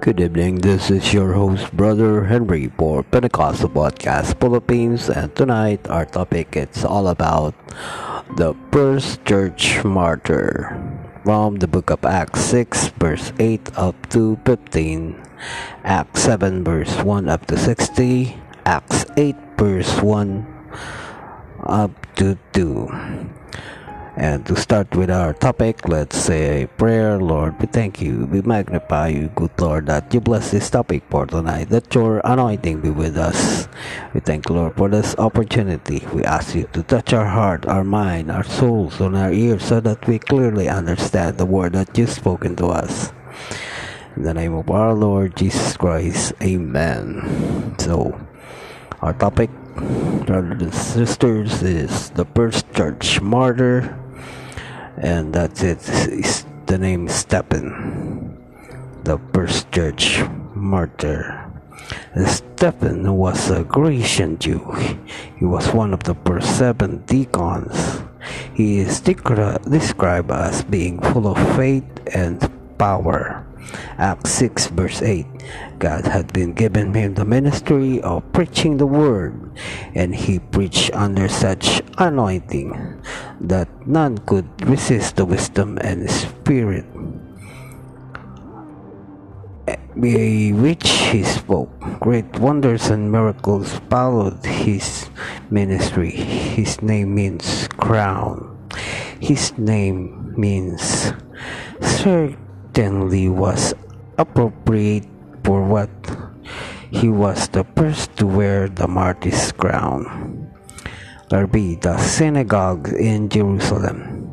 Good evening, this is your host, Brother Henry, for Pentecostal Podcast Philippines, and tonight our topic is all about the first church martyr from the book of Acts 6, verse 8 up to 15, Acts 7, verse 1 up to 60, Acts 8, verse 1 up to 2. And to start with our topic, let's say a prayer. Lord, we thank you, we magnify you, good Lord, that you bless this topic for tonight, that your anointing be with us. We thank you, Lord, for this opportunity. We ask you to touch our heart, our mind, our souls, and our ears so that we clearly understand the word that you've spoken to us. In the name of our Lord Jesus Christ, amen. So, our topic, brothers and sisters, is the first church martyr and that's it. It's the name Stephen, the first church martyr. Stephen was a Grecian Jew. He was one of the first seven deacons. He is described as being full of faith and power. Acts 6 verse 8 God had been given him the ministry of preaching the word, and he preached under such anointing that none could resist the wisdom and spirit by which he spoke. Great wonders and miracles followed his ministry. His name means crown. His name means certainly was appropriate for what he was the first to wear the martyr's crown. Larbi, the synagogue in Jerusalem.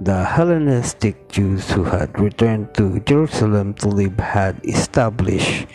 The Hellenistic Jews who had returned to Jerusalem to live had established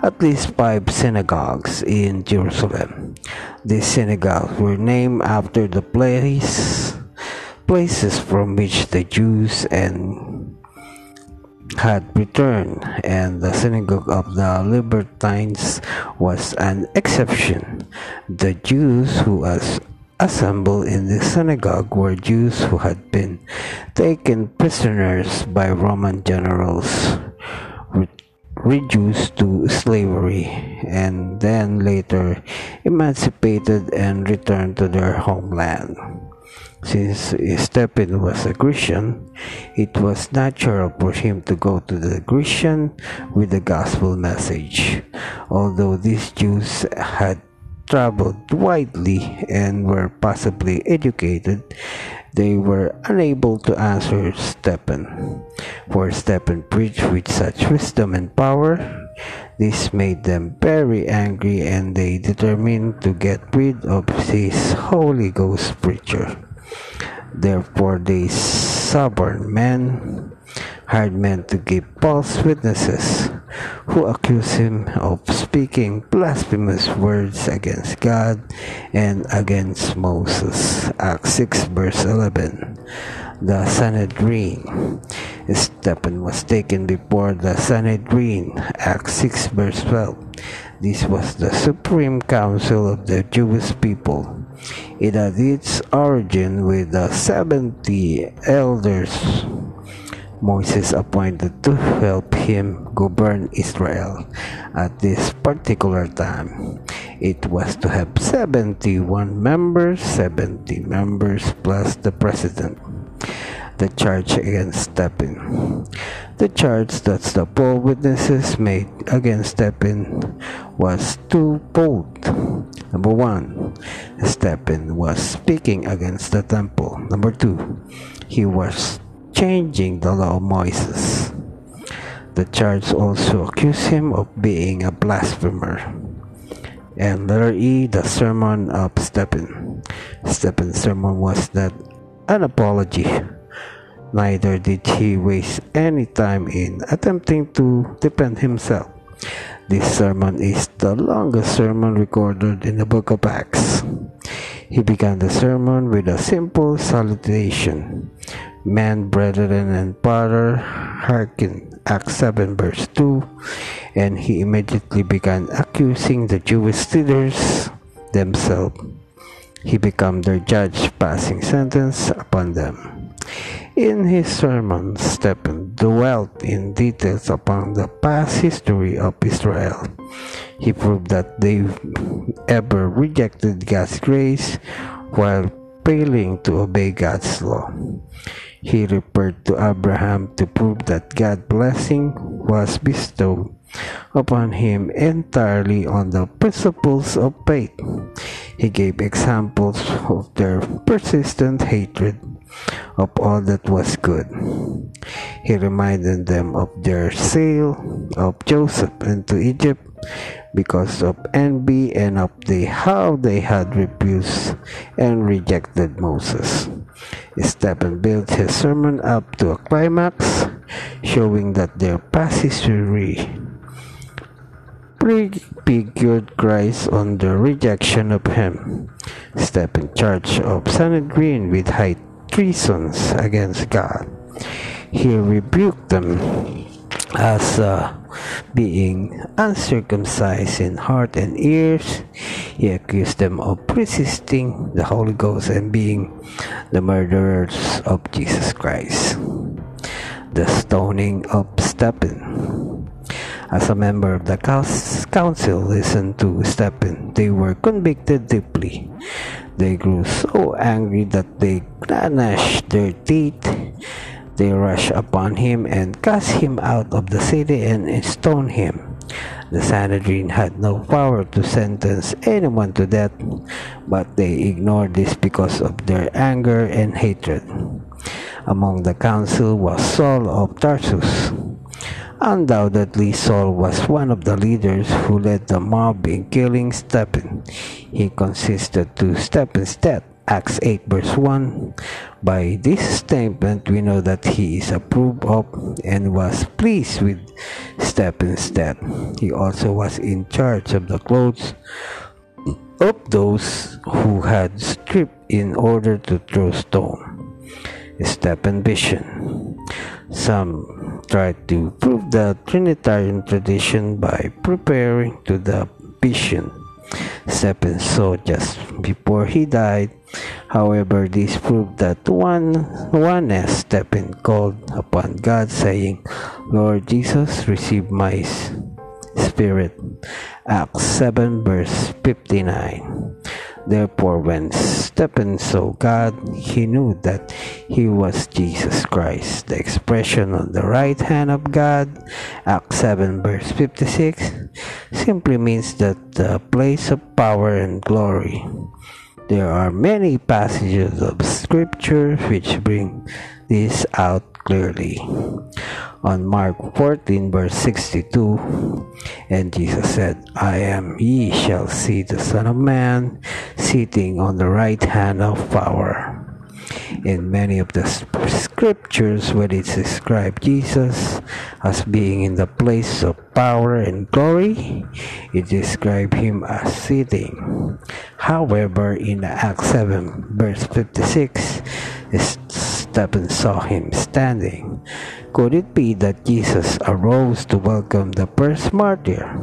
at least five synagogues in Jerusalem. These synagogues were named after the place places from which the Jews and had returned, and the synagogue of the Libertines was an exception. The Jews who was assembled in the synagogue were Jews who had been taken prisoners by Roman generals, reduced to slavery, and then later emancipated and returned to their homeland. Since Stephen was a Christian, it was natural for him to go to the Christian with the gospel message. Although these Jews had traveled widely and were possibly educated, they were unable to answer Stephen. For Stephen preached with such wisdom and power, this made them very angry and they determined to get rid of this Holy Ghost preacher. Therefore, they stubborn men hired men to give false witnesses who accuse him of speaking blasphemous words against God and against Moses. Acts 6 verse 11. The Sanhedrin. Stephen was taken before the Sanhedrin. Acts 6 verse 12. This was the supreme council of the Jewish people. It had its origin with the 70 elders Moses appointed to help him govern Israel at this particular time. It was to have 71 members, 70 members plus the president. The charge against Stephen. The charge that the four witnesses made against Stephen was twofold. Number one, Stephen was speaking against the temple. Number two, he was changing the law of Moses. The charge also accused him of being a blasphemer. And letter E, the sermon of Stephen. Stephen's sermon was that an apology. Neither did he waste any time in attempting to defend himself. This sermon is the longest sermon recorded in the book of Acts. He began the sermon with a simple salutation Men, brethren, and father, hearken. Acts 7, verse 2. And he immediately began accusing the Jewish leaders themselves. He became their judge, passing sentence upon them. In his sermon, Stephen dwelt in details upon the past history of Israel. He proved that they ever rejected God's grace while failing to obey God's law. He referred to Abraham to prove that God's blessing was bestowed upon him entirely on the principles of faith. He gave examples of their persistent hatred of all that was good. He reminded them of their sale of Joseph into Egypt because of envy and of the how they had refused and rejected Moses. Stephen built his sermon up to a climax, showing that their past history prefigured Christ on the rejection of him. Stephen charged of Sanhedrin with high treasons against God. He rebuked them as uh, being uncircumcised in heart and ears. He accused them of resisting the Holy Ghost and being the murderers of Jesus Christ. The stoning of Stephen. As a member of the council listened to Stephen, they were convicted deeply. They grew so angry that they gnashed their teeth they rushed upon him and cast him out of the city and stoned him. The Sanhedrin had no power to sentence anyone to death, but they ignored this because of their anger and hatred. Among the council was Saul of Tarsus. Undoubtedly, Saul was one of the leaders who led the mob in killing Stephen. He consisted to Stephen's death Acts 8 verse 1. By this statement, we know that he is approved of and was pleased with Stephen's death. He also was in charge of the clothes of those who had stripped in order to throw stone. Stephen vision. Some tried to prove the Trinitarian tradition by preparing to the vision Stephen saw just before he died However, this proved that one oneness Stephen called upon God, saying, Lord Jesus, receive my spirit. Acts 7 verse 59. Therefore, when Stephen saw God, he knew that he was Jesus Christ. The expression on the right hand of God, Acts 7 verse 56, simply means that the place of power and glory. There are many passages of scripture which bring this out clearly. On Mark 14, verse 62, and Jesus said, I am, ye shall see the Son of Man sitting on the right hand of power in many of the scriptures when it describes Jesus as being in the place of power and glory, it describes him as sitting. However, in Acts 7, verse 56, Stephen saw him standing. Could it be that Jesus arose to welcome the first martyr?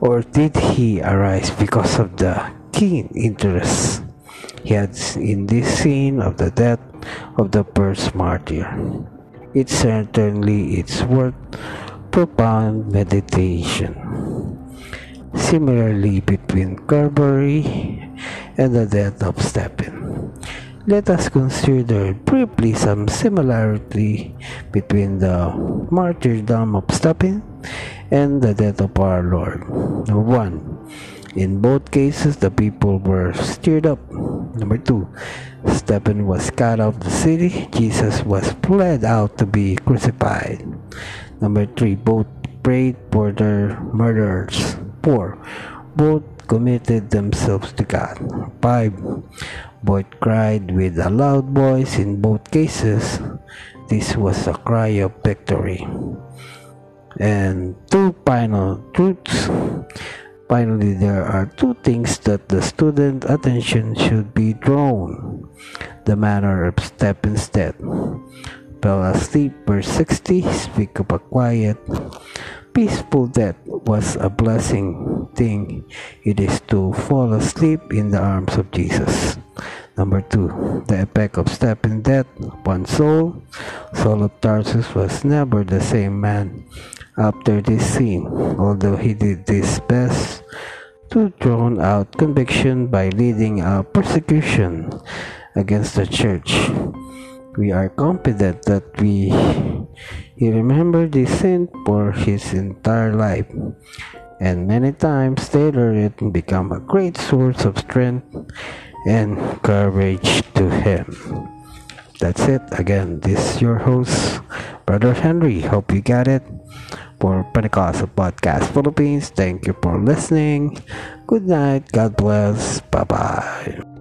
Or did he arise because of the keen interest he had in this scene of the death of the first martyr. It certainly is worth profound meditation. Similarly, between Calvary and the death of Stephen, let us consider briefly some similarity between the martyrdom of Stephen and the death of our Lord. Number one, in both cases, the people were stirred up. Number two, Stephen was cut out of the city. Jesus was fled out to be crucified. Number three, both prayed for their murderers. Four, both committed themselves to God. Five, both cried with a loud voice in both cases. This was a cry of victory. And two final truths Finally, there are two things that the student attention should be drawn. The manner of Stephen's death. Fell asleep, verse 60, speak of a quiet, peaceful death was a blessing thing. It is to fall asleep in the arms of Jesus. Number two, the effect of Stephen death upon soul. Saul of Tarsus was never the same man after this scene, although he did his best to drown out conviction by leading a persecution against the church. We are confident that we he remembered this sin for his entire life, and many times later it became a great source of strength and courage to him. That's it. Again, this is your host, Brother Henry. Hope you got it. For Pentecostal Podcast Philippines, thank you for listening. Good night. God bless. Bye bye.